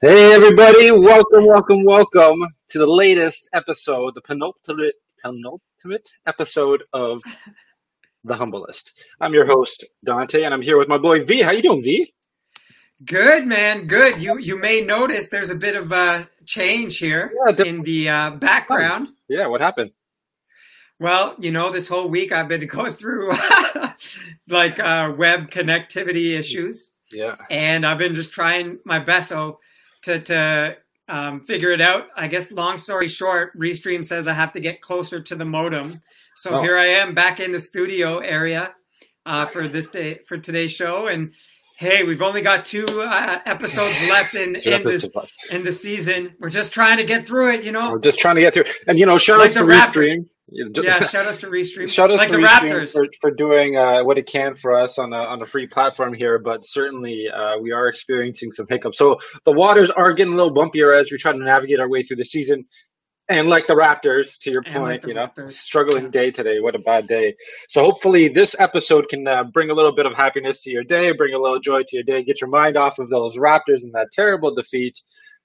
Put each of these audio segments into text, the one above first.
Hey everybody, welcome, welcome, welcome to the latest episode, the penultimate penultimate episode of The Humblest. I'm your host, Dante, and I'm here with my boy V. How you doing, V? Good man, good. You you may notice there's a bit of a change here Yeah, in the uh, background. Yeah, what happened? Well, you know, this whole week I've been going through like uh, web connectivity issues, Yeah. and I've been just trying my best so to to um, figure it out. I guess long story short, Restream says I have to get closer to the modem, so Oh. here I am back in the studio area uh, for this day for today's show, and. Hey, we've only got two uh, episodes left in, in, this, in the season. We're just trying to get through it, you know. We're just trying to get through, and you know, shout Like out to the. Restream. Yeah, shout outs to Restream. Shout out like to the Restream Raptors. for, for doing uh, what it can for us on a, on a free platform here, but certainly uh, we are experiencing some hiccups. So the waters are getting a little bumpier as we try to navigate our way through the season. And like the Raptors, to your And point, like you know, Raptors. struggling day today. What a bad day. So hopefully this episode can uh, bring a little bit of happiness to your day, bring a little joy to your day, get your mind off of those Raptors and that terrible defeat,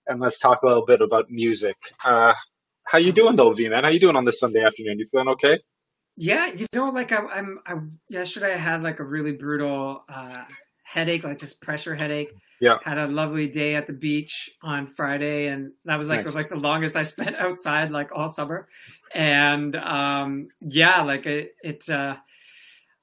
and let's talk a little bit about music. How you doing though, V man? How you doing on this Sunday afternoon? You feeling okay? Yeah, you know, like I, I'm, I yesterday I had like a really brutal uh, headache, like just pressure headache. Yeah. Had a lovely day at the beach on Friday, and that was like Nice. like the longest I spent outside like all summer. And um, yeah, like it, it uh,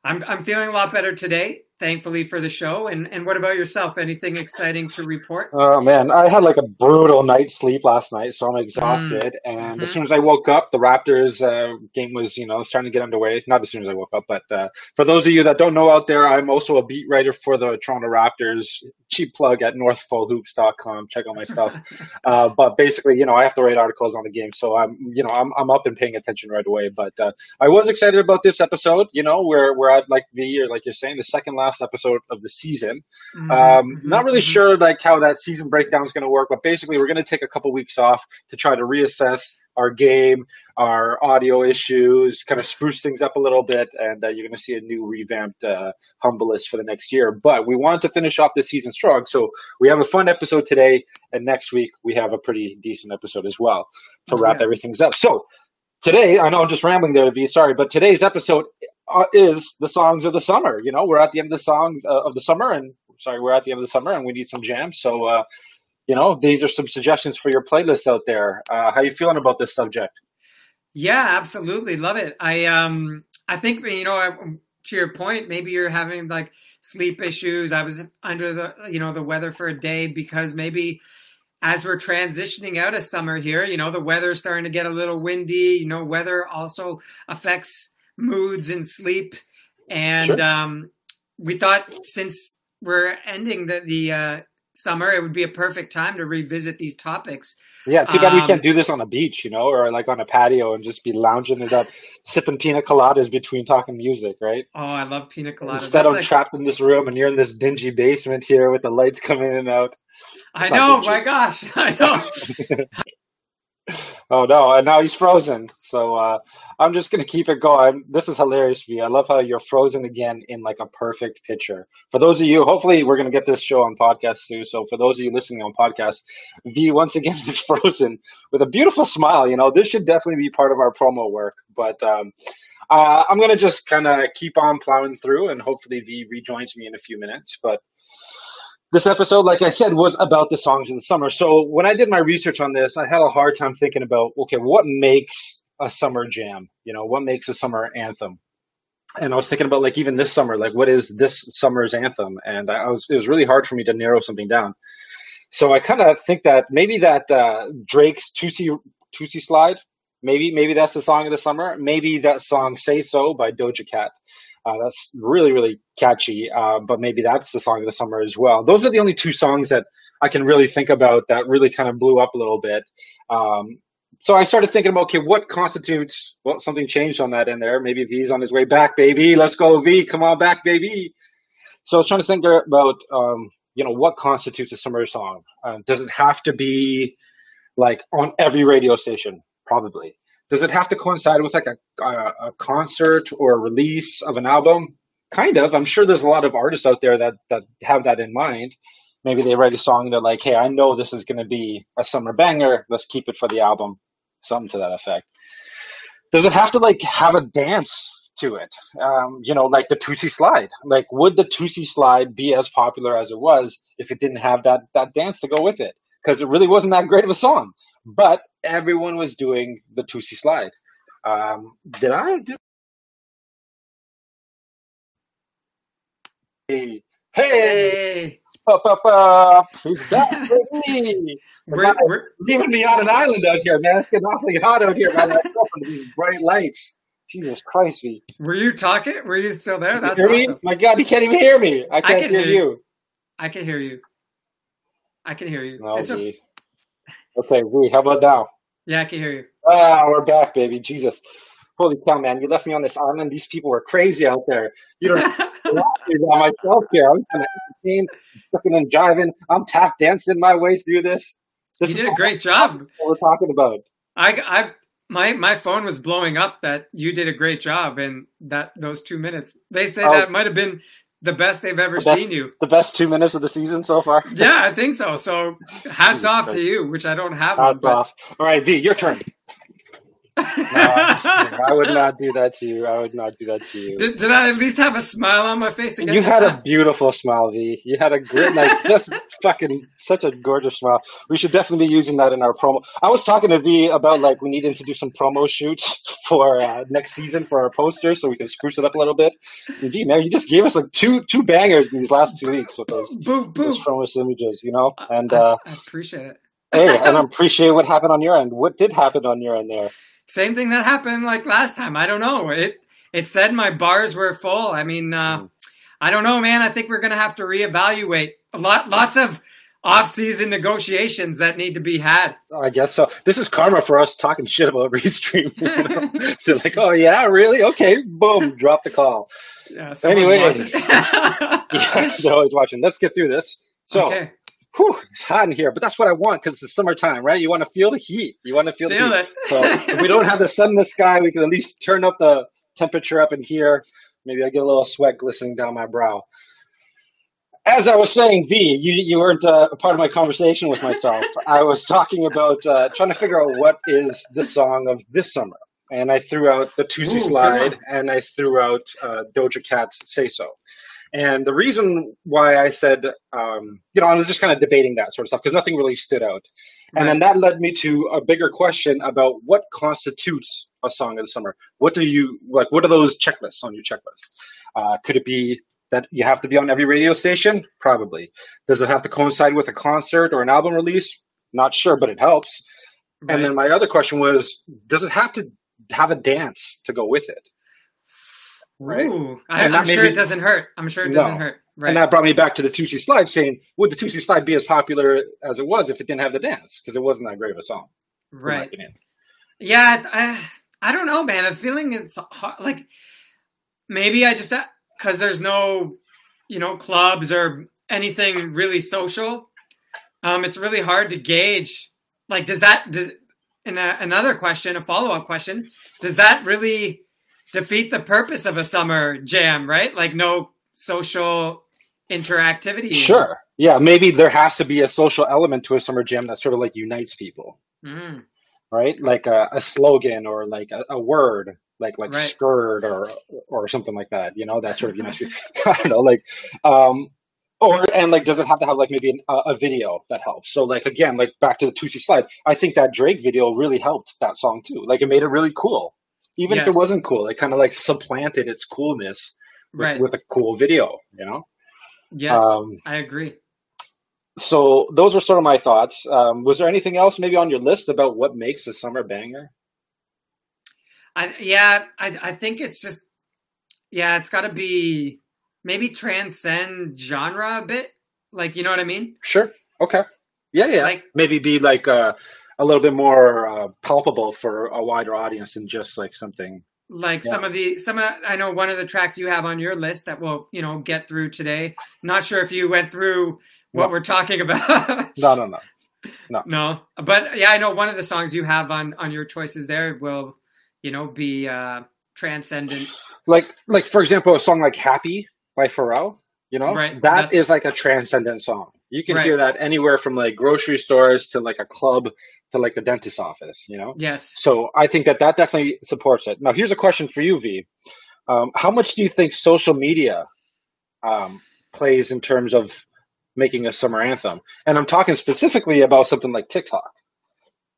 I'm I'm feeling a lot better today, thankfully for the show. And and what about yourself? Anything exciting to report? Oh man, I had like a brutal night's sleep last night, so I'm exhausted. And as Mhm. soon as I woke up, the Raptors uh, game was, you know, starting to get underway. Not as soon as I woke up, but uh, for those of you that don't know out there, I'm also a beat writer for the Toronto Raptors. Cheap plug at northfallhoops.com. Check out my stuff. uh, but basically, you know, I have to write articles on the game, so I'm, you know, I'm, I'm up and paying attention right away. But uh, I was excited about this episode. You know, we're we're at like the, like you're saying, the second last episode of the season. Um, Mhm, not really mhm. sure like how that season breakdown is going to work, but basically we're going to take a couple weeks off to try to reassess our game, our audio issues, kind of spruce things up a little bit, and uh, you're going to see a new revamped uh, Humblest for the next year. But we wanted to finish off the season strong, so we have a fun episode today, and next week we have a pretty decent episode as well to wrap Yeah. everything up. So today, I know I'm just rambling there, V. Sorry, but today's episode uh, is the songs of the summer. You know, we're at the end of the songs uh, of the summer, and sorry, we're at the end of the summer, and we need some jams. So, uh, you know, these are some suggestions for your playlist out there. Uh, how you feeling about this subject? Yeah, absolutely, love it. I um, I think you know, I, to your point, maybe you're having like sleep issues. I was under the you know the weather for a day because maybe as we're transitioning out of summer here, you know, the weather's starting to get a little windy. You know, weather also affects moods and sleep, and Sure. um, we thought since we're ending the the uh, summer, it would be a perfect time to revisit these topics. Yeah, too bad we Um, can't do this on the beach, you know, or like on a patio and just be lounging it up, sipping pina coladas between talking music, right? Oh, I love pina coladas. Instead, That's I'm like- trapped in this room and you're in this dingy basement here with the lights coming in and out. I It's know, my gosh, I know. Oh no, and now he's frozen. So uh, I'm just gonna keep it going. This is hilarious, V. I love how you're frozen again in like a perfect picture. For those of you, hopefully we're gonna get this show on podcast too. So for those of you listening on podcast, V once again is frozen with a beautiful smile. You know, this should definitely be part of our promo work. But um, uh, I'm gonna just kind of keep on plowing through, and hopefully V rejoins me in a few minutes. But this episode, like I said, was about the songs of the summer. So when I did my research on this, I had a hard time thinking about okay, what makes a summer jam? You know, what makes a summer anthem? And I was thinking about like even this summer, like what is this summer's anthem? And I was it was really hard for me to narrow something down. So I kind of think that maybe that uh, Drake's Toosie Toosie Slide, maybe maybe that's the song of the summer. Maybe that song Say So by Doja Cat. Uh, that's really, really catchy, uh, but maybe that's the song of the summer as well. Those are the only two songs that I can really think about that really kind of blew up a little bit. Um, so I started thinking about, okay, what constitutes, well, something changed on that in there. Maybe V's on his way back, baby. Let's go, V. Come on back, baby. So I was trying to think about, um, you know, what constitutes a summer song? Uh, does it have to be like on every radio station? Probably. Does it have to coincide with like a, a, concert or a release of an album? Kind of. I'm sure there's a lot of artists out there that, that have that in mind. maybe they write a song. They're like, hey, I know this is going to be a summer banger. Let's keep it for the album. Something to that effect. Does it have to like have a dance to it? Um, you know, like the Toosie Slide. Like, would the Toosie Slide be as popular as it was if it didn't have that that dance to go with it? Because it really wasn't that great of a song. But everyone was doing the Toosie Slide. Um, did I? Did... Hey, hey, up, up. Who's that? We're, we're, leaving me on an island out here, man. It's getting awfully hot out here. I go these bright lights. Jesus Christ, me. were you talking? Were you still there? That's awesome. My God, you can't even hear me. I can't can hear, hear you. you. I can hear you. I can hear you. Oh, It's. Okay, V, how about now? yeah, I can hear you. Ah, we're back, baby. Jesus. Holy cow, man. You left me on this island. These people were crazy out there. You don't to myself here. I'm kind of entertained, fucking and jiving. I'm tap dancing my way through this. This you did a great job. What we're talking about. I, I, my, my phone was blowing up that you did a great job in that those two minutes. They say Oh. that might have been the best they've ever The best- seen you. The best two minutes of the season so far. Yeah, I think so. So hats off to you, which I don't have one. Hats But off. All right, V, your turn. No, I'm just kidding. I would not do that to you. I would not do that to you. did, did I at least have a smile on my face again? You had a beautiful smile, V. You had a great, like, just fucking such a gorgeous smile. We should definitely be using that in our promo. I was talking to V about like we needed to do some promo shoots for uh, next season for our poster, so we can spruce it up a little bit. And V, man, you just gave us like two two bangers in these last two weeks with those Boo, boo. those promo images, you know. And I, uh, I appreciate it. hey, and I appreciate what happened on your end. What did happen on your end there? Same thing that happened like last time. I don't know. It it said my bars were full. I mean, uh, Mm. I don't know, man. I think we're gonna have to reevaluate. A lot, lots of off-season negotiations that need to be had. I guess so. This is karma for us talking shit about Restream. You know? They're like, oh yeah, really? Okay, boom, drop the call. Yeah. watching. Yeah, they're always watching. Let's get through this. So, okay. Whew, it's hot in here, but that's what I want because it's summertime, right? You want to feel the heat. You want to feel, Feel the it. heat. So, if we don't have the sun in the sky, we can at least turn up the temperature up in here. Maybe I get a little sweat glistening down my brow. As I was saying, V, you, you weren't uh, a part of my conversation with myself. I was talking about uh, trying to figure out what is the song of this summer. And I threw out the Tuesday Ooh, Slide one. and I threw out uh, Doja Cat's Say So. And the reason why I said, um, you know, I was just kind of debating that sort of stuff because nothing really stood out. And then that led me to a bigger question about what constitutes a song of the summer. What do you like? What are those checklists on your checklist? Uh, could it be that you have to be on every radio station? Probably. Does it have to coincide with a concert or an album release? Not sure, but it helps. Right. And then my other question was, does it have to have a dance to go with it? Right? Ooh, I, I'm sure it doesn't hurt. I'm sure it No. doesn't hurt. Right. And that brought me back to the Toosie Slide saying, would the Toosie Slide be as popular as it was if it didn't have the dance? Because it wasn't that great of a song. right. Yeah, I, I don't know, man. I'm feeling it's hard, like maybe I just because there's no, you know, clubs or anything really social. Um, it's really hard to gauge. Like, does that does? And a, another question, a follow up question, does that really defeat the purpose of a summer jam? Right? Like, no social interactivity. Sure. Yeah, maybe there has to be a social element to a summer jam that sort of like unites people, Mm, right? Like a, a slogan or like a, a word, like like Right. skirt or or something like that. You know, that sort of unites people. I don't know, like um, or and like does it have to have like maybe an, a, a video that helps? So like again, like back to the Toosie Slide, I think that Drake video really helped that song too. Like it made it really cool, even if it wasn't cool. It kind of like supplanted its coolness with, right. with a cool video. You know. yes, um, I agree. So those are sort of my thoughts. Um, was there anything else maybe on your list about what makes a summer banger? I yeah, I I think it's just yeah, it's got to be maybe transcend genre a bit. Like you know what I mean? Sure. Okay. Yeah, yeah. Like- maybe be like uh, a little bit more uh, palpable for a wider audience than just like something. Like Yeah. some of the some of, I know one of the tracks you have on your list that we'll you know get through today. Not sure if you went through what No. we're talking about. No, no, no. no, no. but yeah, I know one of the songs you have on on your choices there will you know be uh transcendent. Like, like for example, a song like "Happy" by Pharrell. You know, Right, that that's- is like a transcendent song. You can Right. hear that anywhere from like grocery stores to like a club to like the dentist's office, you know? Yes. So I think that that definitely supports it. Now, here's a question for you, V. Um, how much do you think social media um, plays in terms of making a summer anthem? And I'm talking specifically about something like TikTok.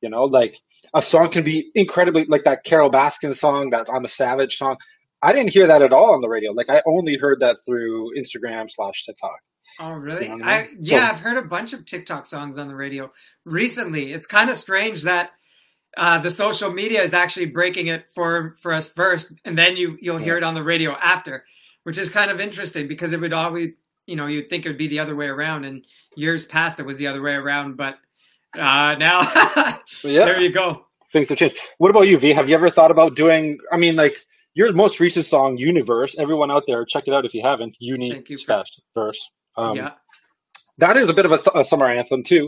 You know, like a song can be incredibly like that Carole Baskin song, that I'm a Savage song. I didn't hear that at all on the radio. Like I only heard that through Instagram slash TikTok. Oh, really? You know I I yeah, So- I've heard a bunch of TikTok songs on the radio recently. It's kind of strange that uh, the social media is actually breaking it for for us first, and then you you'll hear Yeah. it on the radio after, which is kind of interesting because it would always you know you'd think it would be the other way around, and years past it was the other way around, but uh, now Yeah. there you go. things have changed. What about you, V? Have you ever thought about doing? I mean, like your most recent song, "Universe." Everyone out there, check it out if you haven't. Uni Thank you for- verse. Um, yeah, That is a bit of a, th- a summer anthem too,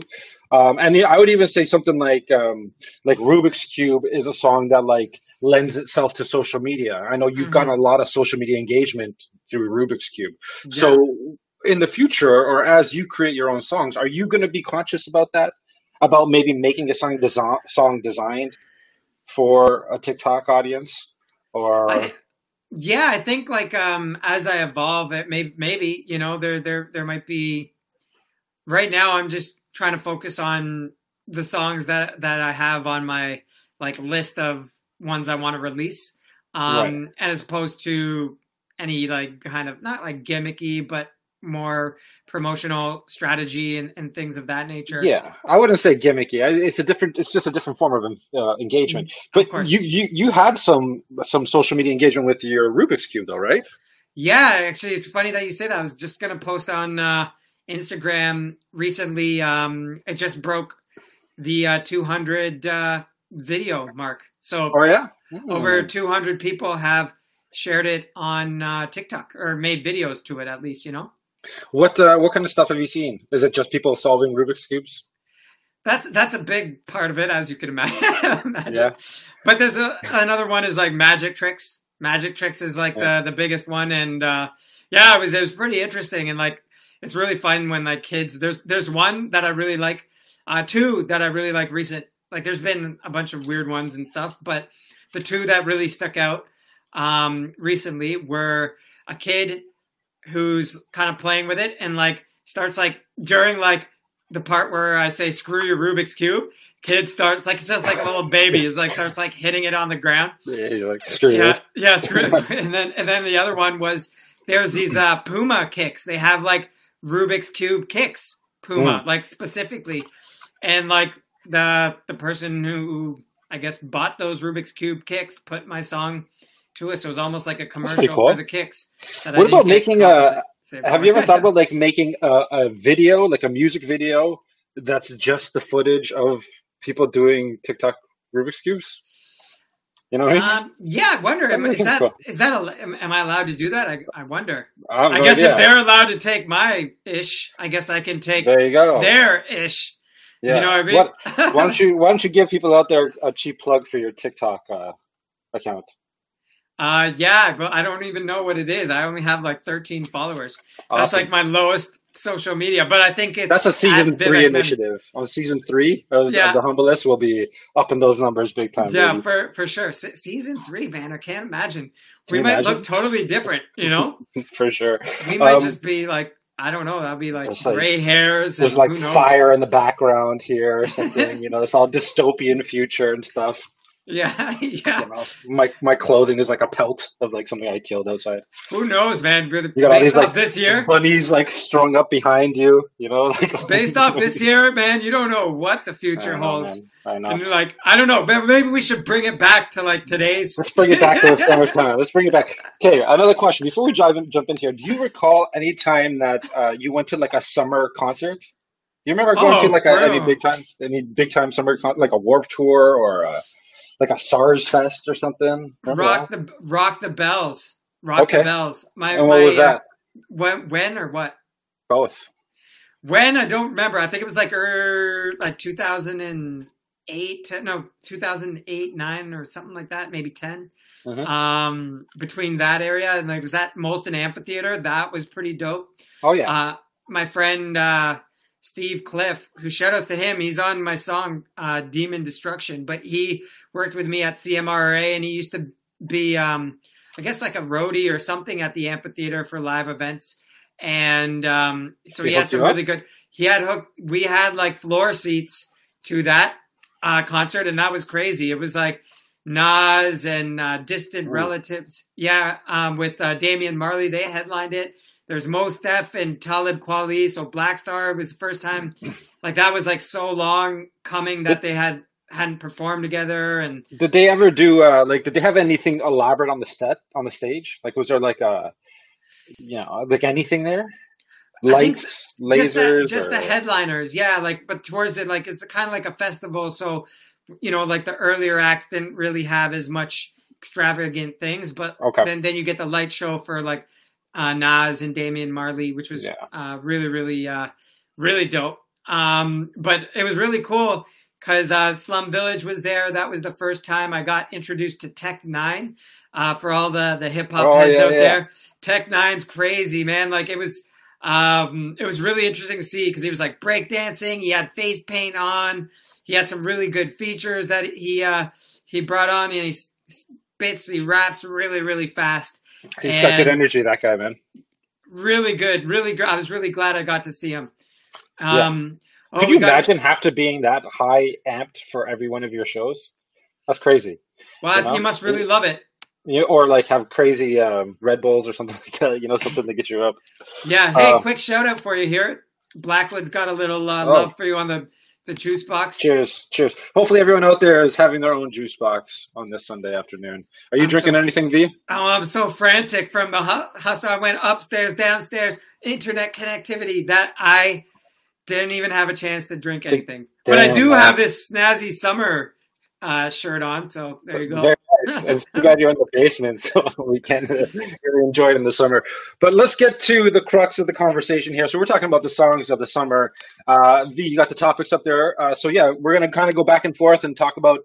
um, and I would even say something like um, like Rubik's Cube is a song that like lends itself to social media. I know you've Mhm. gotten a lot of social media engagement through Rubik's Cube. yeah. So, in the future, or as you create your own songs, are you going to be conscious about that? About maybe making a song, song designed for a TikTok audience, or I, yeah, I think like um as I evolve, it may maybe you know there there there might be. Right now, I'm just trying to focus on the songs that that I have on my like list of ones I want to release, um, as opposed to any like kind of not like gimmicky, but more promotional strategy and, and things of that nature. yeah, I wouldn't say gimmicky. It's a different. It's just a different form of uh, engagement. But course. you, you you had some some social media engagement with your Rubik's cube, though, right? Yeah, actually, it's funny that you say that. I was just gonna post on uh, Instagram recently. Um, it just broke the uh, 200 uh, video mark. So Oh yeah, over Mm. 200 people have shared it on uh, TikTok or made videos to it, at least. You know, What uh, what kind of stuff have you seen? Is it just people solving Rubik's cubes? that's that's a big part of it, as you can imagine. imagine. Yeah. But there's a, another one is like magic tricks. Magic tricks is like Yeah. the the biggest one, and uh, yeah, it was it was pretty interesting, and like it's really fun when like kids. There's there's one that I really like, uh, two that I really like recent. Like there's been a bunch of weird ones and stuff, but the two that really stuck out um, recently were a kid who's kind of playing with it and like starts like during like the part where I say screw your Rubik's cube, kid starts like it's just like a little baby is like starts like hitting it on the ground. Yeah, you're like screw Yeah, this. yeah, screw. And then and then the other one was there's these uh Puma kicks. They have like Rubik's cube kicks, Puma, like specifically. And like the the person who I guess bought those Rubik's cube kicks put my song to us. so it was almost like a commercial cool. for the kicks. What about making a- Have you ever thought about like making a, a video, like a music video, that's just the footage of people doing TikTok Rubik's cubes? You know what I mean? Um, yeah, I wonder. Am, is that is that a, am, am I allowed to do that? I, I wonder. I, have I guess idea. if they're allowed to take my ish, I guess I can take there you go. their ish. yeah. You know what I mean? What- why don't you Why don't you give people out there a cheap plug for your TikTok uh, account? Uh, yeah, but I don't even know what it is. I only have like 13 followers. That's like my lowest social media, but I think it's That's a season three initiative. On season three of, Yeah. of the humblest, we'll be up in those numbers big time. Yeah, baby. for for sure. Se- season three, man. I can't imagine. Can We might imagine? look totally different. You know, for sure. we might Um, just be like I don't know. That'll be like It's like- gray hairs. There's like who knows? fire in the background here or something. you know, it's all dystopian future and stuff. Yeah, yeah. You know, my my clothing is like a pelt of like something I killed outside. Who knows, man? You got all Based these off like this year, bunnies like strung up behind you. You know, like based off this year, man, you don't know what the I future know, holds. I know. And like, I don't know, but maybe we should bring it back to like today's. Let's bring it back to the summertime. Let's bring it back. Okay, another question before we dive in, jump in here. Do you recall any time that uh, you went to like a summer concert? Do you remember going Oh, to like a, any big time, any big time summer con- like a Warp Tour or a, like a SARS Fest or something? Remember rock that? the rock the bells, rock Okay. the bells. My, And what my, was uh, that? when when or what? Both. When I don't remember. I think it was like er, like 2008, no 2008, nine or something like that, maybe 10. Mhm. Um, between that area and like was that Molson Amphitheater. That was pretty dope. Oh yeah. Uh, my friend uh, Steve Cliff, who shout outs to him. He's on my song uh, Demon Destruction, but he worked with me at CMRA and he used to be, um, I guess, like a roadie or something at the amphitheater for live events. And um, so he, he had some really good. He had hook. We had like floor seats to that uh, concert, and that was crazy. It was like Nas and uh, Distant Ooh. Relatives. Yeah, um, with uh, Damian Marley, they headlined it. There's Mos Def and Talib Kweli. So Black Star was the first time, like that was like so long coming that they had hadn't performed together. And did they ever do uh, like? Did they have anything elaborate on the set on the stage? Like, was there like a, you know, like anything there? Lights, lasers, just, the, just the headliners, yeah. Like, but towards it, like it's kind of like a festival. So, you know, like the earlier acts didn't really have as much extravagant things, but okay. then then you get the light show for like uh, Nas and Damian Marley, which was yeah. uh, really, really, uh, really dope. Um, but it was really cool because uh, Slum Village was there. That was the first time I got introduced to Tech N9ne. Uh, for all the the hip hop oh, heads yeah, out yeah. there, Tech N9ne's crazy, man. Like it was, um, it was really interesting to see because he was like breakdancing. He had face paint on. He had some really good features that he uh, he brought on, and he basically raps really, really fast. He's and got good energy, that guy, man. Really good, really good. I was really glad I got to see him. Um, yeah. Could oh, you imagine have to being that high amped for every one of your shows? That's crazy. Well, you, know? you must really love it. You, or like have crazy um, Red Bulls or something like that. You know, something to get you up. Yeah. Hey, uh, quick shout out for you here. Blackwood's got a little uh, oh. love for you on the the juice box. Cheers, cheers. Hopefully, everyone out there is having their own juice box on this Sunday afternoon. Are you I'm drinking so, anything, V? Oh, I'm so frantic from the hustle. I went upstairs, downstairs, internet connectivity that I didn't even have a chance to drink anything. Damn, but I do man. have this snazzy summer uh, shirt on, so there you go. And you got you in the basement, so we can really enjoy it in the summer. But let's get to the crux of the conversation here. So we're talking about the songs of the summer. Uh, v, you got the topics up there. Uh, so yeah, we're gonna kind of go back and forth and talk about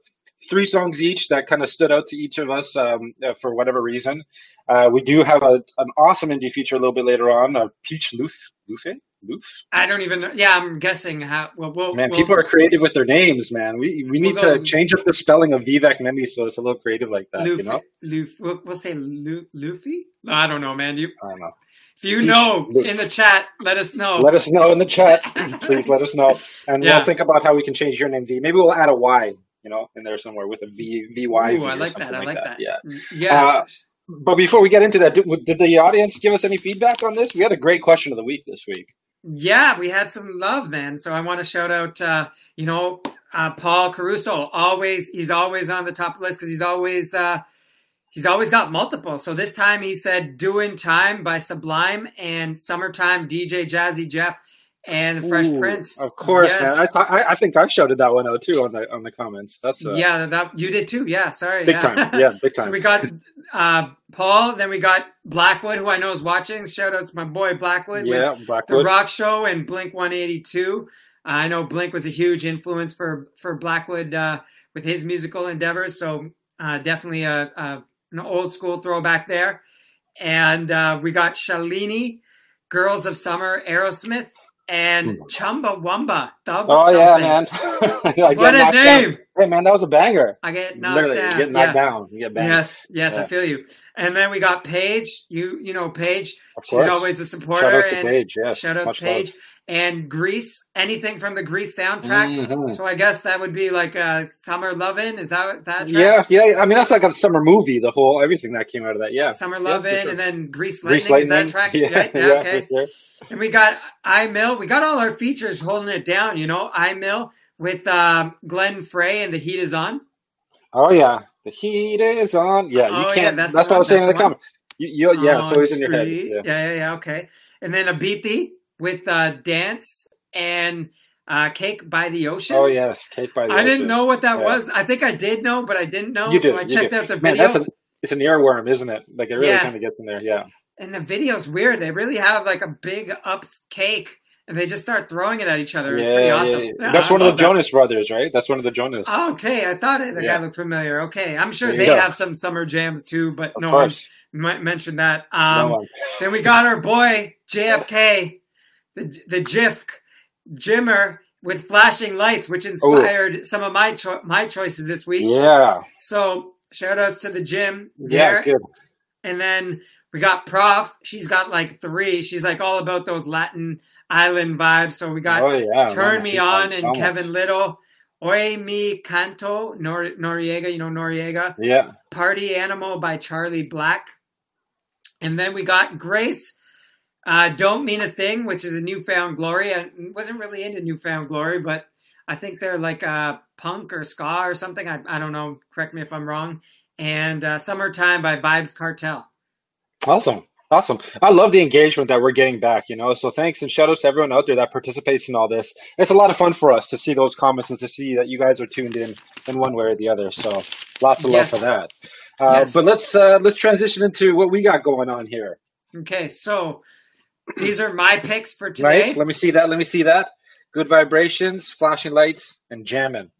three songs each that kind of stood out to each of us um, uh, for whatever reason. Uh, we do have a, an awesome indie feature a little bit later on, uh, Peach Luf, Lufe? Luf? I don't even know. Yeah, I'm guessing how. Well, we'll man, we'll, people are creative with their names, man. We we need we'll to go, change up the spelling of Vivek Memby so it's a little creative like that. Luffy, you know, we'll, we'll say Luffy. No, I don't know, man. You, I don't know. If you know in the chat, let us know. Let us know in the chat. Please let us know, and yeah. we'll think about how we can change your name V. Maybe we'll add a Y you know, in there somewhere with a V V Y. Ooh, I like that. I like that. that. Yeah. Mm, yes. Uh, but before we get into that, did, did, the audience give us any feedback on this? We had a great question of the week this week. Yeah, we had some love, man. So I want to shout out, uh, you know, uh, Paul Caruso. Always, he's always on the top list because he's always, uh, he's always got multiple. So this time he said "Doing Time" by Sublime and "Summertime" DJ Jazzy Jeff and Fresh Ooh, Prince. Of course, yes. man. I, I, I think I shouted that one out too on the on the comments. That's uh, yeah, that you did too. Yeah, sorry, big yeah. time. Yeah, big time. so we got uh, Paul, then we got Blackwood, who I know is watching. Shout out to my boy Blackwood. Yeah, Blackwood. The Rock Show and Blink One Eighty Two. Uh, I know Blink was a huge influence for for Blackwood uh, with his musical endeavors. So uh, definitely a, a, an old school throwback there. And uh, we got Shalini, Girls of Summer, Aerosmith and hmm. Chumbawamba. oh yeah, man! what a name! Down. Hey man, that was a banger. I get knocked Literally, down. You get knocked yeah. down. You get banged. Yes, yes, yeah. I feel you. And then we got Paige. You you know Paige. She's always a supporter. Shout out to Paige. Yes. Shout out to Paige. Love. And Grease, anything from the Grease soundtrack. Mm-hmm. So I guess that would be like a Summer Lovin'. Is that that? Track? Yeah, yeah. I mean, that's like a summer movie. The whole everything that came out of that. Yeah. Summer Lovin', yeah, sure. and then Grease Lightning. Grease Lightning. Is that track? Yeah, right? yeah, yeah okay. Yeah. And we got I Mill. We got all our features holding it down. You know, I Mill with um, Glenn Frey and The Heat Is On. Oh yeah, The Heat Is On. Yeah, you oh, can't. Yeah, that's, that's what I was saying in the comment. You, you, yeah, so he's in your head. Yeah. yeah, yeah. Okay, and then a Abiti with uh, Dance and uh, Cake by the Ocean. Oh yes, Cake by the I Ocean. I didn't know what that yeah. was. I think I did know, but I didn't know. You so I checked out the Man, video. That's a, it's an earworm, isn't it? Like it really yeah. kind of gets in there. Yeah. And the video's weird. They really have like a big ups cake and they just start throwing it at each other. Yeah, pretty awesome. Yeah, yeah. That's one of the Jonas that. Brothers, right? That's one of the Jonas. Oh, okay, I thought it the guy looked familiar. Okay, I'm sure they go. have some summer jams too, but of no course. one might mention that. Um, no one. then we got our boy JFK, the the JIFK, Jimmer with flashing lights, which inspired Ooh. some of my cho- my choices this week. Yeah. So shout outs to the gym. Yeah, good. And then we got Prof. She's got like three. She's like all about those Latin island vibes. So we got oh, yeah. Turn Me On and Kevin Lyttle. Oye Mi Canto, Nor- Noreaga, you know Noreaga. Yeah. Party Animal by Charly Black. And then we got Grace, uh, Don't Mean a Thing, which is a New Found Glory. I wasn't really into New Found Glory, but I think they're like uh, punk or ska or something. I, I don't know. Correct me if I'm wrong. And uh, Summertime by Vybz Kartel. Awesome. Awesome. I love the engagement that we're getting back, you know. So thanks and shout outs to everyone out there that participates in all this. It's a lot of fun for us to see those comments and to see that you guys are tuned in in one way or the other. So lots of yes. love for that. Uh, yes. But let's uh, let's transition into what we got going on here. Okay, so these are my picks for today. Nice. Let me see that. Let me see that. Good vibrations, flashing lights, and jamming.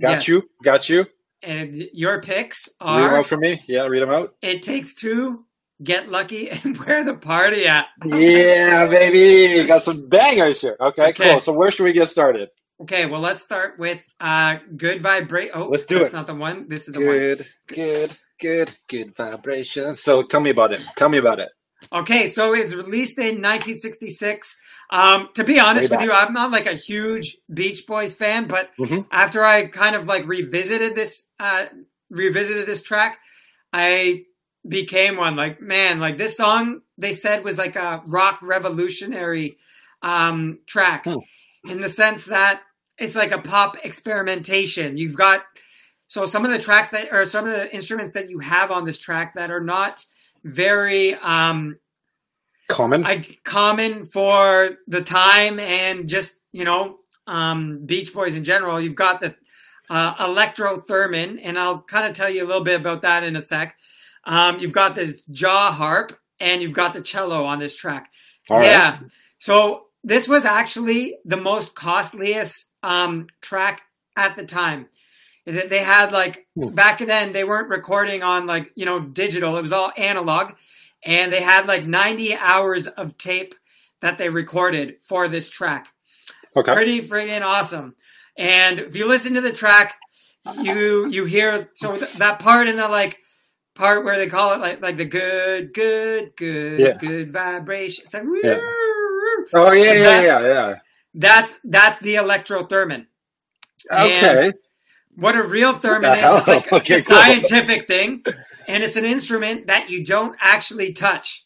Got yes. you. Got you. And your picks are. Read them out for me. Yeah, read them out. It takes two get lucky and where the party at. yeah, baby. Got some bangers here. Okay, okay, cool. So where should we get started? Okay, well let's start with uh good vibration. Oh, let's do that's it. not the one. This is the good, one. Good, good, good good vibration. So tell me about it. Tell me about it. Okay, so it was released in 1966. Um, to be honest with you, I'm not like a huge Beach Boys fan, but mm-hmm. after I kind of like revisited this, uh, revisited this track, I became one. Like, man, like this song they said was like a rock revolutionary um, track hmm. in the sense that it's like a pop experimentation. You've got so some of the tracks that or some of the instruments that you have on this track that are not very um, common I, common for the time and just you know um, Beach Boys in general. You've got the uh, electro theremin, and I'll kind of tell you a little bit about that in a sec. Um, you've got this jaw harp and you've got the cello on this track. All yeah. Right. So this was actually the most costliest um, track at the time. They had like hmm. back then they weren't recording on like you know digital. It was all analog, and they had like 90 hours of tape that they recorded for this track. Okay. Pretty friggin' awesome. And if you listen to the track, you you hear so that part in the like part where they call it like like the good, good, good, yeah. good vibration. It's like yeah. oh yeah, so yeah, that, yeah, yeah. That's that's the electro theremin. Okay. And what a real theremin is, it's, like, okay, it's a cool. scientific thing, and it's an instrument that you don't actually touch.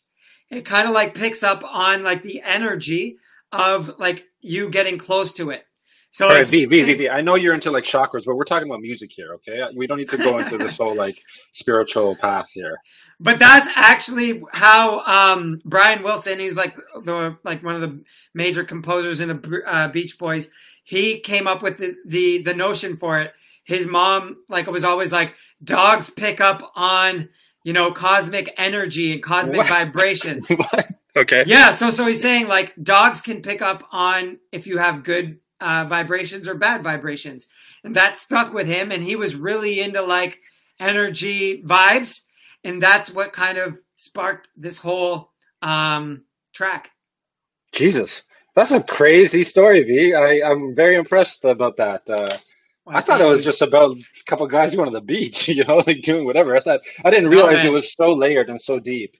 It kind of like picks up on like the energy of like you getting close to it. So All right, V, V, V, V. I know you're into like chakras, but we're talking about music here, okay? We don't need to go into this whole like spiritual path here. But that's actually how um, Brian Wilson, he's like the like one of the major composers in the uh, Beach Boys. He came up with the, the the notion for it. His mom like it was always like dogs pick up on you know cosmic energy and cosmic what? vibrations. okay. Yeah, so so he's saying like dogs can pick up on if you have good uh, vibrations or bad vibrations. And that stuck with him. And he was really into like energy vibes. And that's what kind of sparked this whole um, track. Jesus. That's a crazy story, V. I, I'm very impressed about that. Uh, well, I, I thought it was just about a couple guys going to the beach, you know, like doing whatever. I thought I didn't realize no, it was so layered and so deep.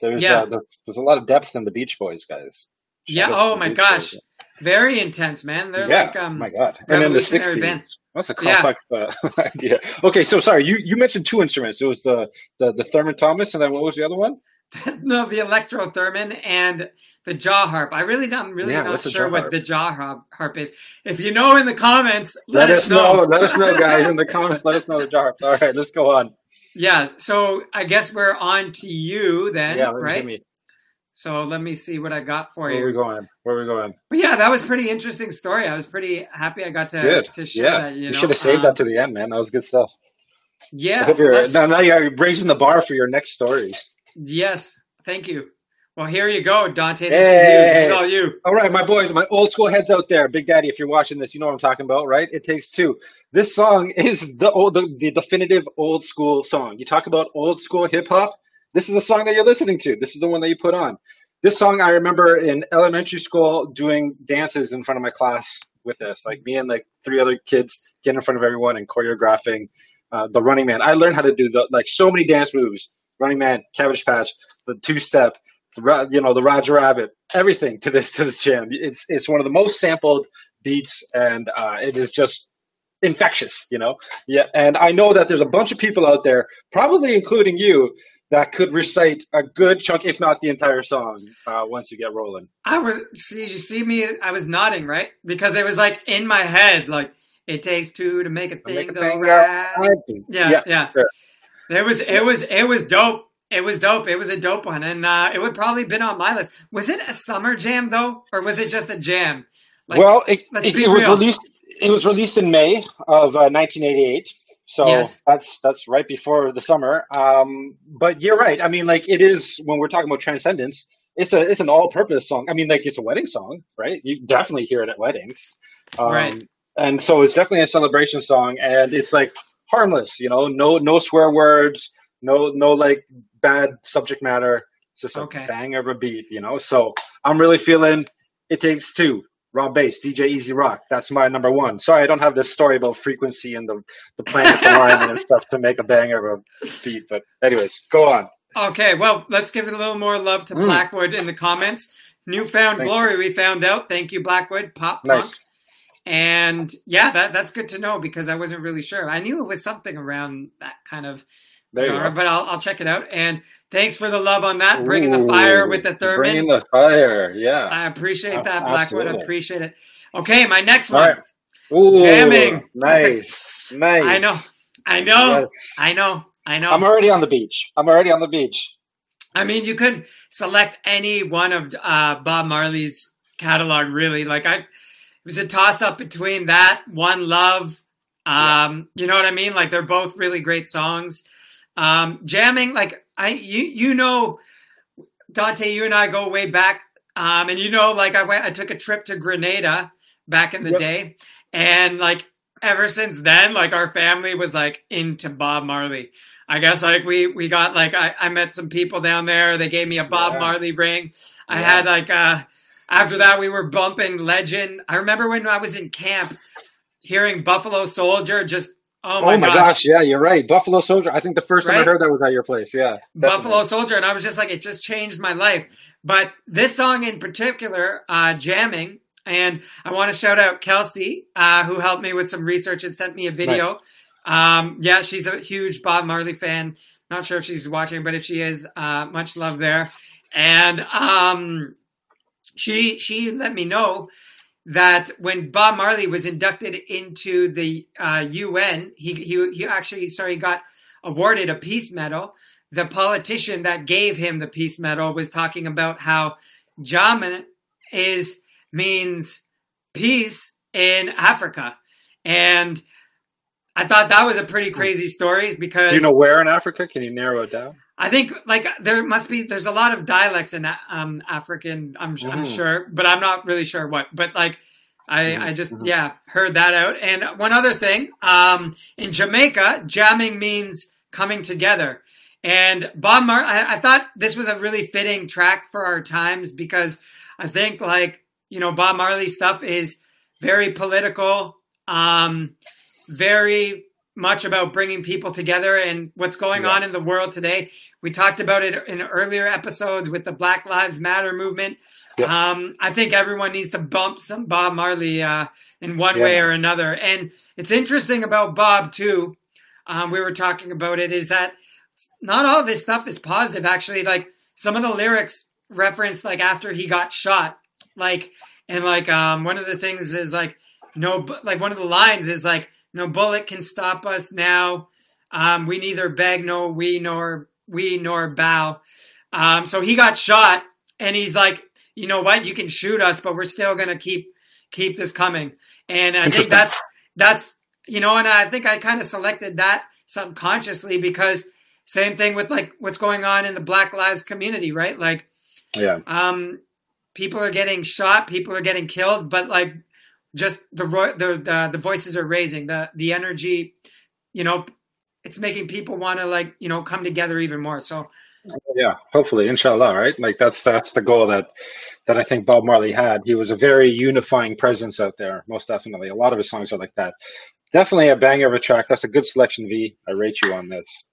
There's yeah. uh, there's, there's, a lot of depth in the Beach Boys, guys. Shout yeah. Oh my gosh. Boys. Very intense, man. They're yeah. like um, oh my god. And in the 60s. Band. That's a complex yeah. uh, idea. Okay, so sorry, you, you mentioned two instruments. It was the the the Thurman Thomas, and then what was the other one? no, the electro theremin and the jaw harp. I really I'm really yeah, not sure what the jaw harp, is. If you know in the comments, let, let us know. know. let us know, guys, in the comments. Let us know the jaw harp. All right, let's go on. Yeah, so I guess we're on to you then, yeah, right? So let me see what I got for Where you. Where are we going? Where are we going? But yeah, that was pretty interesting story. I was pretty happy I got to, good. to share yeah. that. You, you should have saved um, that to the end, man. That was good stuff. Yeah. So now, now you're raising the bar for your next stories. Yes. Thank you. Well, here you go, Dante. This hey. is you. This is all you. All right, my boys, my old school heads out there. Big Daddy, if you're watching this, you know what I'm talking about, right? It takes two. This song is the old, the, the definitive old school song. You talk about old school hip hop. This is the song that you're listening to. This is the one that you put on. this song I remember in elementary school doing dances in front of my class with this. Like me and like three other kids getting in front of everyone and choreographing uh, the Running Man. I learned how to do the like so many dance moves. Running Man, Cabbage Patch, the two step, you know, the Roger Rabbit, everything to this to this jam. It's it's one of the most sampled beats, and uh, it is just infectious. You know, yeah. And I know that there's a bunch of people out there, probably including you, that could recite a good chunk, if not the entire song, uh, once you get rolling. I was see you see me. I was nodding right because it was like in my head, like it takes two to make a thing make a go thing round. Yeah, yeah. yeah. Sure. It was it was it was dope. It was dope. It was a dope one, and uh, it would probably been on my list. Was it a summer jam though, or was it just a jam? Like, well, it, it, it was released. It was released in May of uh, 1988. So yes. that's that's right before the summer. Um, but you're right. I mean, like it is when we're talking about transcendence. It's a it's an all-purpose song. I mean, like it's a wedding song, right? You definitely hear it at weddings. Um, right and so it's definitely a celebration song and it's like harmless you know? No no swear words no no like bad subject matter. It's just a okay. bang of a beat you know? So i'm really feeling it takes two. Rob Base DJ E-Z Rock that's my number one. Sorry i don't have this story about frequency and the the planets alignment and stuff to make a bang of a beat but anyways go on. Okay well let's give it a little more love to mm. blackwood in the comments. Newfound Thank glory you. we found out. Thank you blackwood. Pop nice. punk and yeah, that that's good to know because I wasn't really sure. I knew it was something around that kind of there you go. But I'll, I'll check it out. And thanks for the love on that. Bringing Ooh, the fire with the third. Bringing the fire, yeah. I appreciate that, Blackwood. I appreciate it. Okay, my next one. Right. Ooh, Jamming. Nice, a, nice. I know, I know. I know, I know. I'm already on the beach. I'm already on the beach. I mean, you could select any one of uh, Bob Marley's catalog, really. Like I, was a toss up between that one love. Um, yeah. you know what I mean? Like they're both really great songs. Um, jamming, like I, you, you know, Dante, you and I go way back. Um, and you know, like I went, I took a trip to Grenada back in the yep. day, and like ever since then, like our family was like into Bob Marley. I guess like we we got like I, I met some people down there. They gave me a Bob yeah. Marley ring. I yeah. had like uh after that, we were bumping Legend. I remember when I was in camp hearing Buffalo Soldier just Oh my, oh my gosh. gosh. yeah, you're right. Buffalo Soldier. I think the first right? time I heard that was at your place. Yeah. Definitely. Buffalo Soldier. And I was just like, it just changed my life. But this song in particular, uh, Jamming, and I want to shout out Kelsey, uh, who helped me with some research and sent me a video. Nice. Um, yeah, she's a huge Bob Marley fan. Not sure if she's watching, but if she is, uh, much love there. And um, she she let me know that when Bob Marley was inducted into the uh, UN, he, he he actually sorry got awarded a peace medal. The politician that gave him the peace medal was talking about how Jamming is means peace in Africa, and I thought that was a pretty crazy story because. Do you know where in Africa? Can you narrow it down? I think like there must be there's a lot of dialects in um, African. I'm, mm. I'm sure, but I'm not really sure what. But like I mm. I just mm-hmm. yeah heard that out. And one other thing, um, in Jamaica, jamming means coming together. And Bob Mar, I, I thought this was a really fitting track for our times because I think like you know Bob Marley stuff is very political, um, very much about bringing people together and what's going yeah. on in the world today. We talked about it in earlier episodes with the Black Lives Matter movement. Yes. Um, I think everyone needs to bump some Bob Marley uh, in one yeah. way or another. And it's interesting about Bob too. Um, we were talking about it is that not all of his stuff is positive. Actually, like some of the lyrics reference like after he got shot, like and like um, one of the things is like no, like one of the lines is like no bullet can stop us now. Um, we neither beg nor we nor we nor bow. Um, so he got shot, and he's like, you know what? You can shoot us, but we're still gonna keep keep this coming. And I think that's that's you know, and I think I kind of selected that subconsciously because same thing with like what's going on in the Black Lives community, right? Like, yeah, um, people are getting shot, people are getting killed, but like just the the the, the voices are raising the the energy you know it's making people want to like you know come together even more so Yeah, hopefully, inshallah, right? Like that's that's the goal that that I think Bob Marley had. He was a very unifying presence out there, most definitely. A lot of his songs are like that. Definitely a banger of a track. That's a good selection, V. I rate you on this.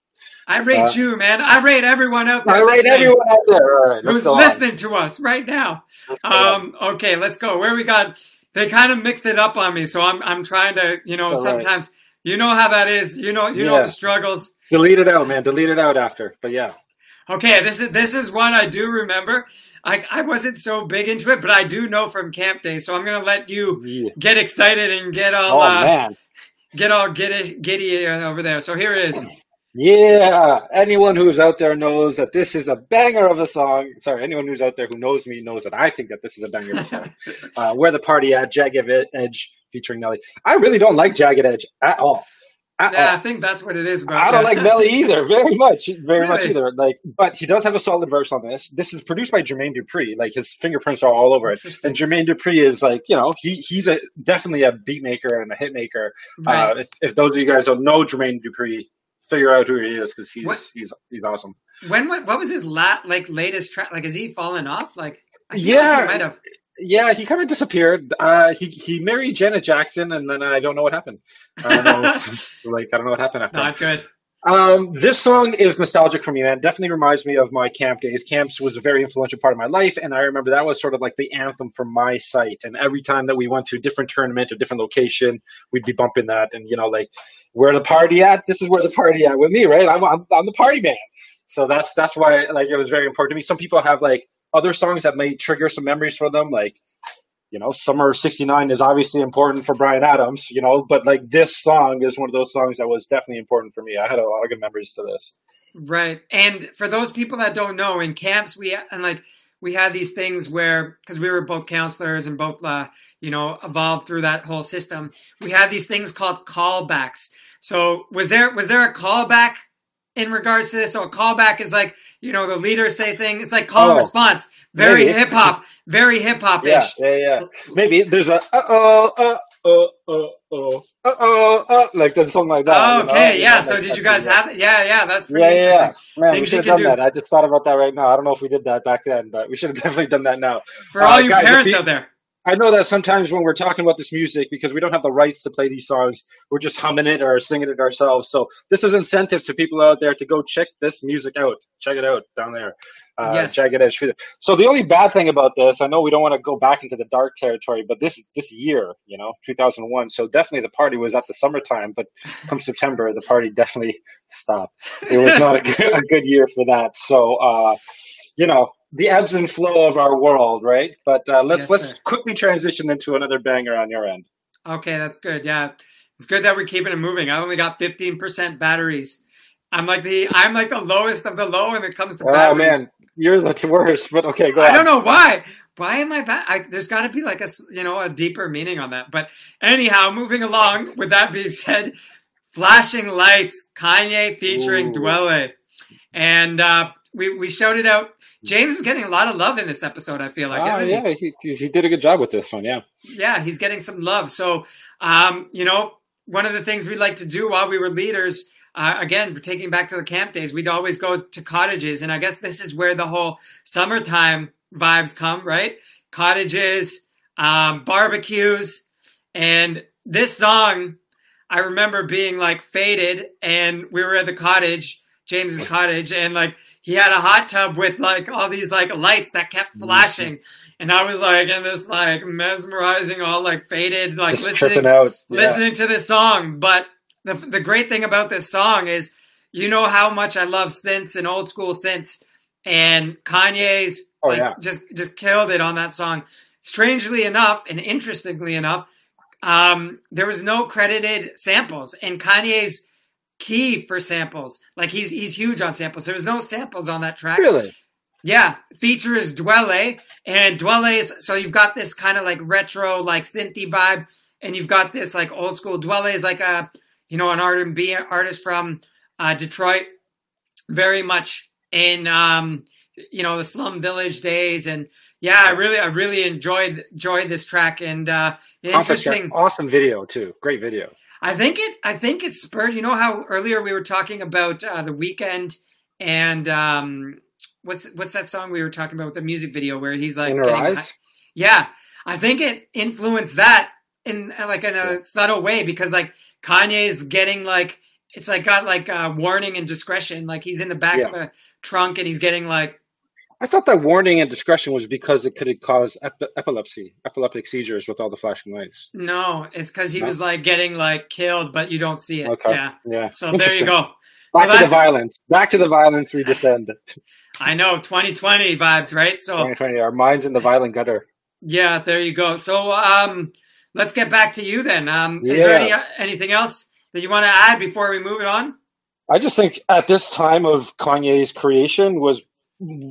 I rate uh, you, man. I rate everyone out there. I rate everyone out there. who's listening on. to us right now. Um, okay, let's go. Where we got? They kind of mixed it up on me, so I'm I'm trying to, you know, sometimes right. you know how that is. You know, you yeah. know the struggles. Delete it out, man. Delete it out after. But yeah. Okay, this is this is one I do remember. I I wasn't so big into it, but I do know from camp day. So I'm gonna let you yeah. get excited and get all oh, uh, get all giddy giddy over there. So here it is. Yeah, anyone who's out there knows that this is a banger of a song. Sorry, anyone who's out there who knows me knows that I think that this is a banger of a song. uh, Where the Party At, Jagged Edge featuring Nelly. I really don't like Jagged Edge at all. At yeah, all. I think that's what it is. Bro. I don't like Nelly either, very much, very really? much either. Like, but he does have a solid verse on this. This is produced by Jermaine Dupri. Like his fingerprints are all over it. And Jermaine Dupri is like, you know, he he's a definitely a beat maker and a hit maker. Right. Uh, if, if those of you guys don't know Jermaine Dupri, figure out who he is because he's what? he's he's awesome. When what, what was his lat like latest track? Like, is he fallen off? Like, yeah, like might have. Yeah, he kind of disappeared. Uh, he he married Janet Jackson, and then I don't know what happened. I don't know, like I don't know what happened after. Not good. Um, this song is nostalgic for me, man. It definitely reminds me of my camp days. Camps was a very influential part of my life, and I remember that was sort of like the anthem for my site. And every time that we went to a different tournament or different location, we'd be bumping that. And you know, like where the party at? This is where the party at with me, right? I'm, I'm, I'm the party man. So that's that's why like it was very important to me. Some people have like other songs that may trigger some memories for them, like you know, Summer '69 is obviously important for Bryan Adams, you know, but like this song is one of those songs that was definitely important for me. I had a lot of good memories to this. Right, and for those people that don't know, in camps we and like we had these things where because we were both counselors and both uh, you know evolved through that whole system we had these things called callbacks so was there was there a callback in regards to this. So a callback is like you know the leaders say thing it's like call oh, and response. Very hip hop. Very hip hop ish yeah, yeah yeah. Maybe there's a uh oh uh oh, oh oh oh like there's something like that oh, okay you know? yeah, yeah so did you guys have it? Yeah yeah that's pretty yeah, interesting yeah. man Things we should have done do. that. I just thought about that right now. I don't know if we did that back then but we should have definitely done that now. For uh, all you guys, parents out there I know that sometimes when we're talking about this music, because we don't have the rights to play these songs, we're just humming it or singing it ourselves. So this is incentive to people out there to go check this music out. Check it out down there. Uh, yes. Jagged Edge. So the only bad thing about this, I know we don't want to go back into the dark territory, but this this year, you know, 2001. So definitely the party was at the summertime, but come September, the party definitely stopped. It was not a good, a good year for that. So, uh, you know, the ebbs and flow of our world, right? But uh, let's yes, let's sir. quickly transition into another banger on your end. Okay, that's good. Yeah, it's good that we're keeping it moving. I only got fifteen percent batteries. I'm like the I'm like the lowest of the low when it comes to oh, batteries. Oh man, you're the worst. But okay, go. Ahead. I on. don't know why. Why am I bad? there's got to be like a you know a deeper meaning on that. But anyhow, moving along. With that being said, flashing lights, Kanye featuring Ooh. Dwele, and uh, we we showed it out James is getting a lot of love in this episode. I feel like. Oh yeah, he? He, he did a good job with this one. Yeah. Yeah, he's getting some love. So, um, you know, one of the things we like to do while we were leaders. Uh, again, taking back to the camp days, we'd always go to cottages, and I guess this is where the whole summertime vibes come, right? Cottages, um, barbecues, and this song, I remember being like faded, and we were at the cottage, James's cottage, and like he had a hot tub with like all these like lights that kept mm-hmm. flashing. And I was like in this like mesmerizing, all like faded, like Just listening, out. Yeah. listening to this song. But the the great thing about this song is, you know how much I love synths and old school synths, and Kanye's oh, like, yeah. just just killed it on that song. Strangely enough, and interestingly enough, um, there was no credited samples, and Kanye's key for samples. Like he's he's huge on samples. There was no samples on that track. Really? Yeah. Feature is Dwele, and Dwele is so you've got this kind of like retro, like synthy vibe, and you've got this like old school. Dwele is like a you know an R and B artist from uh, Detroit, very much in um, you know the slum village days and yeah i really i really enjoyed enjoyed this track and uh interesting awesome video too great video I think it. I think it spurred. You know how earlier we were talking about uh, the Weeknd and um, what's what's that song we were talking about with the music video where he's like, In her getting- eyes. yeah, I think it influenced that in uh, like in a subtle way because like Kanye's getting like it's like got like uh, warning and discretion. Like he's in the back Yeah. of a trunk and he's getting like I thought that warning and discretion was because it could have caused ep- epilepsy, epileptic seizures with all the flashing lights. no, it's because he No? was like getting like killed, but you don't see it. Okay. Yeah. Yeah. So there you go. Back to the violence. Back to the violence. We descend. I know 2020 vibes, right? So 2020. Our minds in the violent gutter. yeah, there you go. So um, let's get back to you then. Um, is there any anything else that you want to add before we move it on? I just think at this time of Kanye's creation was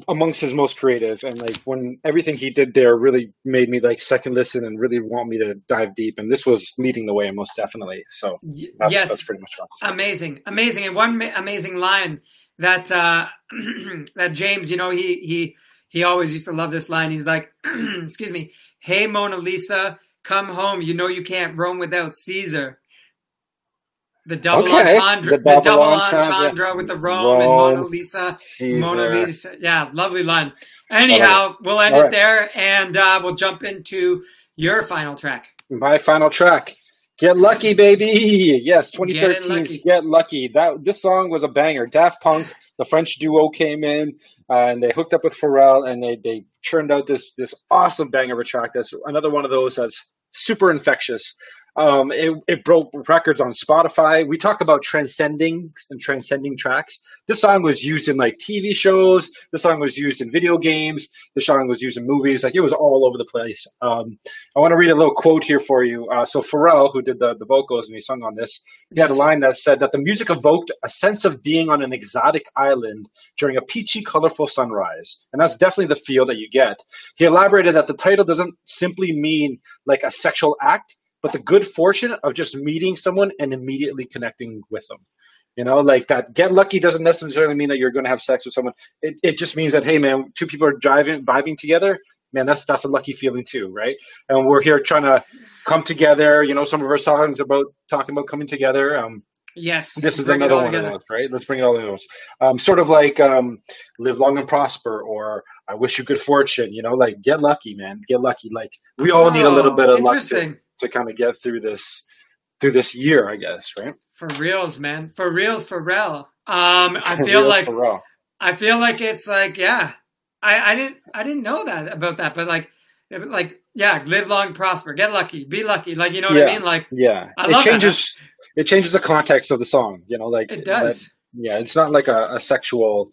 amongst his most creative and like when everything he did there really made me like second listen and really want me to dive deep and this was leading the way most definitely so that's, yes, that's pretty much what I'm saying. amazing, amazing, and one ma- amazing line that uh, that James, you know, he he he always used to love this line. He's like, "Excuse me, hey Mona Lisa, come home. You know you can't roam without Caesar." The double Okay, entendre, the the double double entendre. entendre with the Rome, and Mona Lisa. Caesar. Mona Lisa, yeah, lovely line. Anyhow, we'll end All it right. there, and uh, we'll jump into your final track. my final track get lucky baby yes Get Lucky. get lucky that this song was a banger daft punk the french duo came in uh, and they hooked up with pharrell and they, they churned out this this awesome banger of a track that's another one of those that's super infectious um, it, it broke records on spotify. We talk about transcending and transcending tracks. This song was used in like tv shows. This song was used in video games. The song was used in movies. Like it was all over the place. Um, I want to read a little quote here for you. Uh, so Pharrell, who did the, the vocals and he sung on this, he had a line that said that the music evoked a sense of being on an exotic island during a peachy, colorful sunrise. And that's definitely the feel that you get. He elaborated that the title doesn't simply mean like a sexual act, but the good fortune of just meeting someone and immediately connecting with them. You know, like that get lucky doesn't necessarily mean that you're going to have sex with someone. It, it just means that, hey, man, two people are driving, vibing together. Man, that's that's a lucky feeling too, right? And we're here trying to come together. You know, some of our songs about talking about coming together. Um, Yes, this is another one together. of those, right? Let's bring it all in those. Um, sort of like um, live long and prosper, or I wish you good fortune. You know, like get lucky, man, get lucky. Like we all need a little Oh, bit of luck interesting. To kind of get through this through this year, I guess, right? For reals, man. For reals, for real. Um, I For feel real, like real. I feel like it's like yeah. I, I didn't I didn't know that about that, but like like yeah, live long, prosper, get lucky, be lucky. Like you know what Yeah. I mean? Like yeah, it love that. changes. It changes the context of the song. You know, like it does. that- yeah, it's not like a, a sexual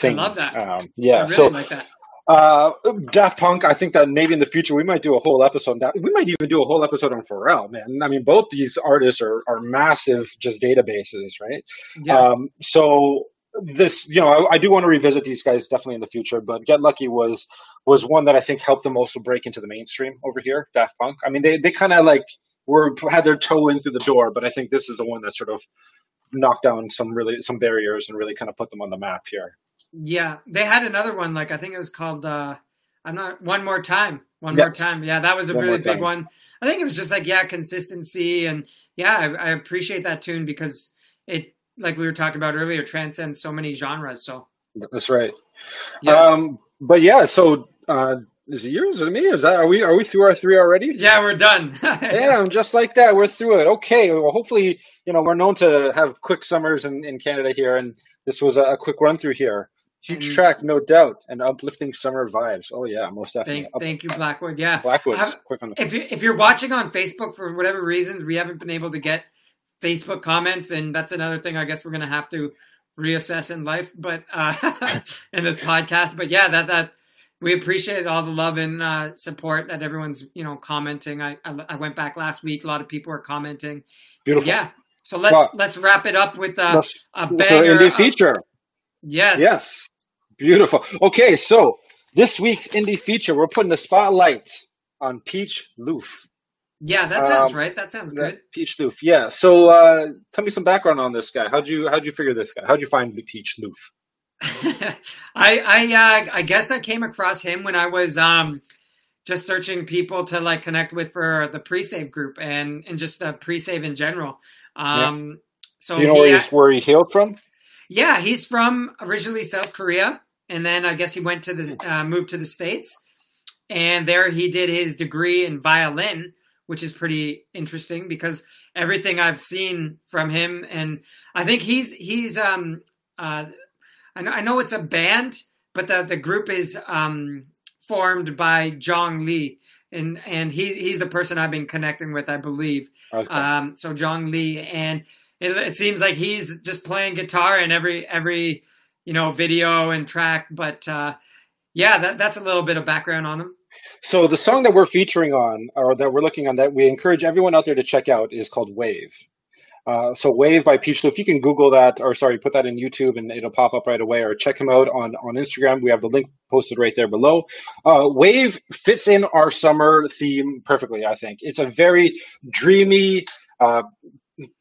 thing. I love that. Um, yeah, really so like that. Uh, Daft Punk. I think that maybe in the future we might do a whole episode. on That we might even do a whole episode on Pharrell. Man, I mean, both these artists are are massive, just databases, right? Yeah. Um, so this, you know, I, I do want to revisit these guys definitely in the future. But Get Lucky was was one that I think helped them also break into the mainstream over here. Daft Punk. I mean, they they kind of like were had their toe in through the door, but I think this is the one that sort of knocked down some really some barriers and really kind of put them on the map here. Yeah, they had another one. Like I think it was called. uh I'm not one more time. One more time. Yeah, that was a One really big one. I think it was just like yeah, consistency and yeah, I, I appreciate that tune because it, like we were talking about earlier, transcends so many genres. So That's right. yeah, Um, but yeah, so uh, is it yours or me? Is that are we are we through our three already? yeah, we're done. Yeah, just like that, we're through it. Okay, well, hopefully, you know, we're known to have quick summers in, in Canada here, and this was a, a quick run through here. Huge And- track, no doubt, and uplifting summer vibes. Oh yeah, most definitely. thank, Up- thank you, Blackwood. Yeah, Blackwood. Quick on the. if you if you're watching on Facebook for whatever reasons, we haven't been able to get Facebook comments, and that's another thing I guess we're gonna have to reassess in life, but uh, in this podcast. But yeah, that that we appreciate all the love and uh, support that everyone's you know commenting. I, I I went back last week; a lot of people are commenting. Beautiful. Yeah, so let's Well, let's wrap it up with uh, a with banger. indie of- feature. yes, Yes, beautiful. Okay, so this week's indie feature, we're putting the spotlight on Peach Loof. yeah, that sounds Um, right. That sounds good. Peach Loof. Yeah. So uh, tell me some background on this guy. How'd you how'd you figure this guy? How'd you find the Peach Loof? I I uh, I guess I came across him when I was um just searching people to like connect with for the pre-save group and and just the pre-save in general. Um so Do you know he, where he's where he hailed from? yeah, he's from originally South Korea and then I guess he went to the uh, moved to the states, and there he did his degree in violin, which is pretty interesting because everything I've seen from him, and I think he's he's um uh I know, I know it's a band, but the the group is um formed by Zhong Li, and and he he's the person I've been connecting with, I believe. Okay. Um, so Zhong Li, and it, it, seems like he's just playing guitar in every every you know video and track. But uh, yeah, that, that's a little bit of background on him. So the song that we're featuring on, or that we're looking on, that we encourage everyone out there to check out, is called "Wave." Uh, so Wave by Peach If you can Google that, or sorry, put that in YouTube and it'll pop up right away, or check him out on, on Instagram. We have the link posted right there below. Uh, Wave fits in our summer theme perfectly, I think. It's a very dreamy, uh,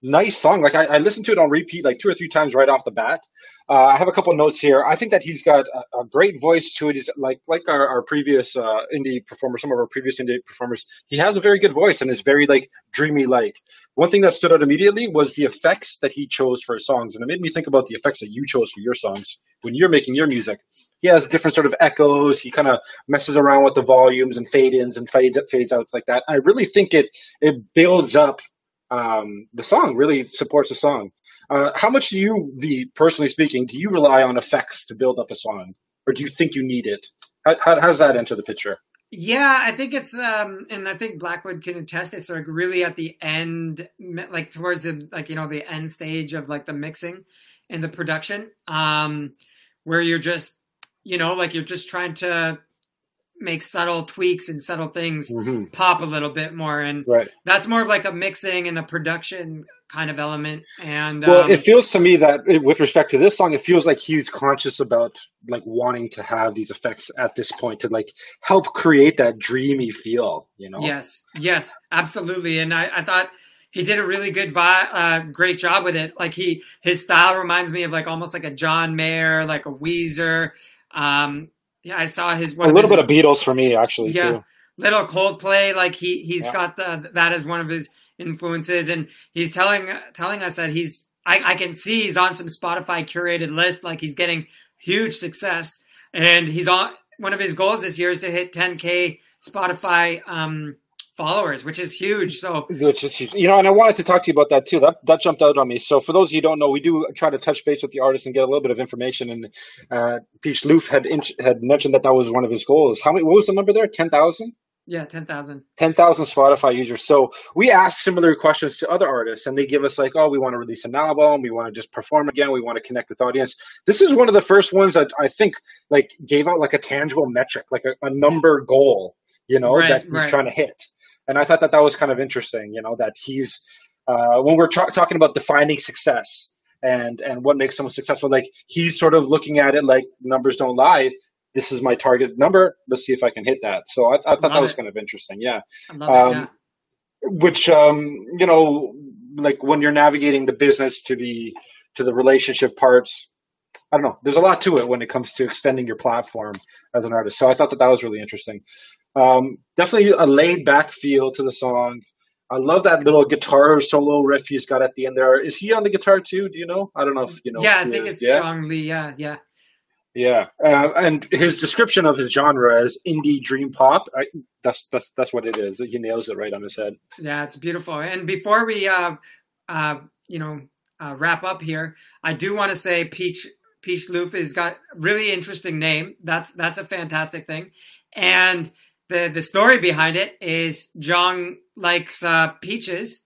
nice song. Like I, I, listened to it on repeat like two or three times right off the bat. Uh, I have a couple notes here. I think that he's got a, a great voice to it. He's like like our, our previous uh, indie performers, some of our previous indie performers. He has a very good voice and is very like dreamy like. One thing that stood out immediately was the effects that he chose for his songs, and it made me think about the effects that you chose for your songs when you're making your music. He has different sort of echoes. He kind of messes around with the volumes and fade ins and fade fades outs like that. I really think it it builds up um, the song. Really supports the song. Uh, how much do you, the personally speaking, do you rely on effects to build up a song, or do you think you need it? How, how, how does that enter the picture? Yeah, I think it's, um, and I think Blackwood can attest. It's like really at the end, like towards the like you know the end stage of like the mixing and the production, um, where you're just, you know, like you're just trying to make subtle tweaks and subtle things mm-hmm. pop a little bit more. And right. that's more of like a mixing and a production kind of element. And well um, it feels to me that with respect to this song it feels like he's conscious about like wanting to have these effects at this point to like help create that dreamy feel you know? Yes. Yes. Absolutely. And i, I thought he did a really good vi- uh, great job with it. Like he his style reminds me of like almost like a john mayer like a weezer um, yeah, I saw his one a little his, bit of Beatles for me actually. Yeah, too. little Coldplay. Like he he's yeah. got the, that as one of his influences, and he's telling telling us that he's I, I can see he's on some Spotify curated list. Like he's getting huge success, and he's on one of his goals this year is to hit 10k Spotify um, followers, which is huge. So, which is huge. You know, and I wanted to talk to you about that too. That that jumped out on me. So, for those of you who don't know, we do try to touch base with the artist and get a little bit of information. And uh, Peach Loof had had mentioned that that was one of his goals. How many? What was the number there? Ten thousand. Yeah, 10,000. 10,000 Spotify users. So we ask similar questions to other artists and they give us like, oh, we want to release an album. We want to just perform again. We want to connect with audience. This is one of the first ones that I think like gave out like a tangible metric, like a, a number goal, you know, right, that he's right. trying to hit and I thought that that was kind of interesting. You know, that he's uh, when we're tra- talking about defining success and and what makes someone successful, like he's sort of looking at it like numbers don't lie. This is my target number. Let's see if I can hit that. So I, I thought that was kind of interesting. Yeah. Um, it, yeah. Which um, you know, like when you're navigating the business to the to the relationship parts, I don't know. There's a lot to it when it comes to extending your platform as an artist. So I thought that that was really interesting. Um, definitely a laid back feel to the song. I love that little guitar solo riff he's got at the end there. Is he on the guitar too? Do you know? I don't know if you know. Yeah, I think it's yeah? Li. Yeah, yeah. Yeah, uh, and his description of his genre as indie dream pop, I, that's that's that's what it is. He nails it right on his head. Yeah, it's beautiful. And before we, uh, uh, you know, uh, wrap up here, I do want to say Peach Peach Loof has got really interesting name. That's that's a fantastic thing, and the the story behind it is Zhong likes uh, peaches,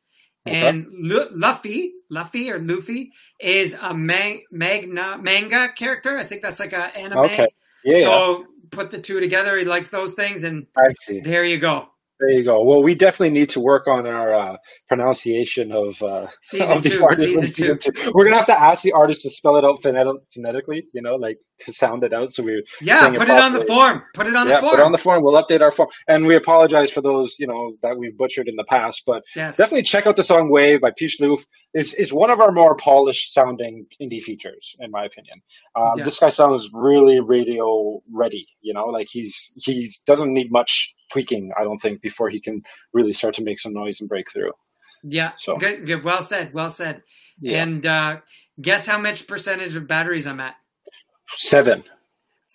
okay. and Luffy, Luffy or Luffy is a man- magna- manga character. I think that's like an anime. Okay. Yeah. So put the two together. He likes those things, and I see. There you go. There you go. Well, we definitely need to work on our uh, pronunciation of, uh, season, of two, season, season two. two. We're gonna have to ask the artist to spell it out phonet- phonetically. You know, like to sound it out. So we yeah, put it, it, on the form. Put it on yeah, the form. Put it on the form. We'll update our form, and we apologize for those you know that we've butchered in the past. But yes. definitely check out the song "Wave" by Peach Loof. Is is one of our more polished sounding indie features, in my opinion. Um, yeah. This guy sounds really radio ready. You know, like he's he doesn't need much tweaking, I don't think, before he can really start to make some noise and break through. Yeah. So good. good. Well said. Well said. Yeah. And uh, guess how much percentage of batteries I'm at? Seven.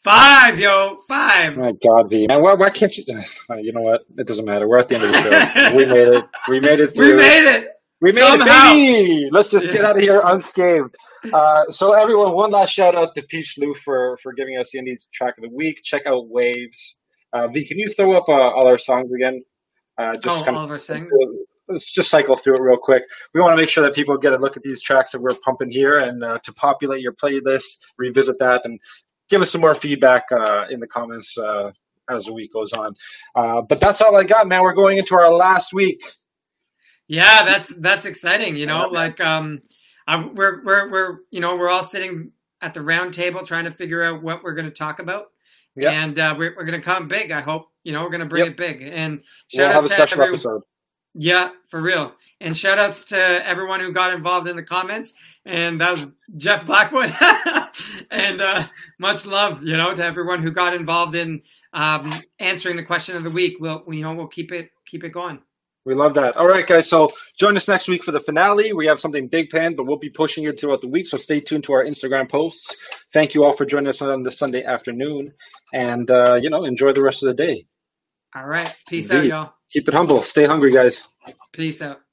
Five, yo, five. My God, V, man, why, why can't you? Uh, you know what? It doesn't matter. We're at the end of the show. we made it. We made it. Through. We made it. We made Somehow. it, baby. Let's just get out of here unscathed. Uh, so, everyone, one last shout out to Peach Lou for for giving us the indie track of the week. Check out Waves. Uh, v, can you throw up uh, all our songs again? Uh, just Oh, kind Oliver Singh. Let's just cycle through it real quick. We want to make sure that people get a look at these tracks that we're pumping here and uh, to populate your playlist, revisit that, and give us some more feedback uh, in the comments uh, as the week goes on. Uh, but that's all I got, man. We're going into our last week. Yeah, that's that's exciting. You know, like um, I, we're we're we're you know we're all sitting at the round table trying to figure out what we're going to talk about, Yep. and uh, we're we're going to come big. I hope you know we're going to bring Yep. it big. And We'll shout have out a to special every, episode. Yeah, for real. And shout outs to everyone who got involved in the comments. And that was Jeff Blackwood. and uh, much love, you know, to everyone who got involved in um, answering the question of the week. We'll, you know, we'll keep it keep it going. We love that. All right, guys. So join us next week for the finale. We have something big planned, but we'll be pushing it throughout the week. So stay tuned to our Instagram posts. Thank you all for joining us on this Sunday afternoon, and uh, you know, enjoy the rest of the day. All right. Peace out, y'all. Keep it humble. Stay hungry, guys. Peace out.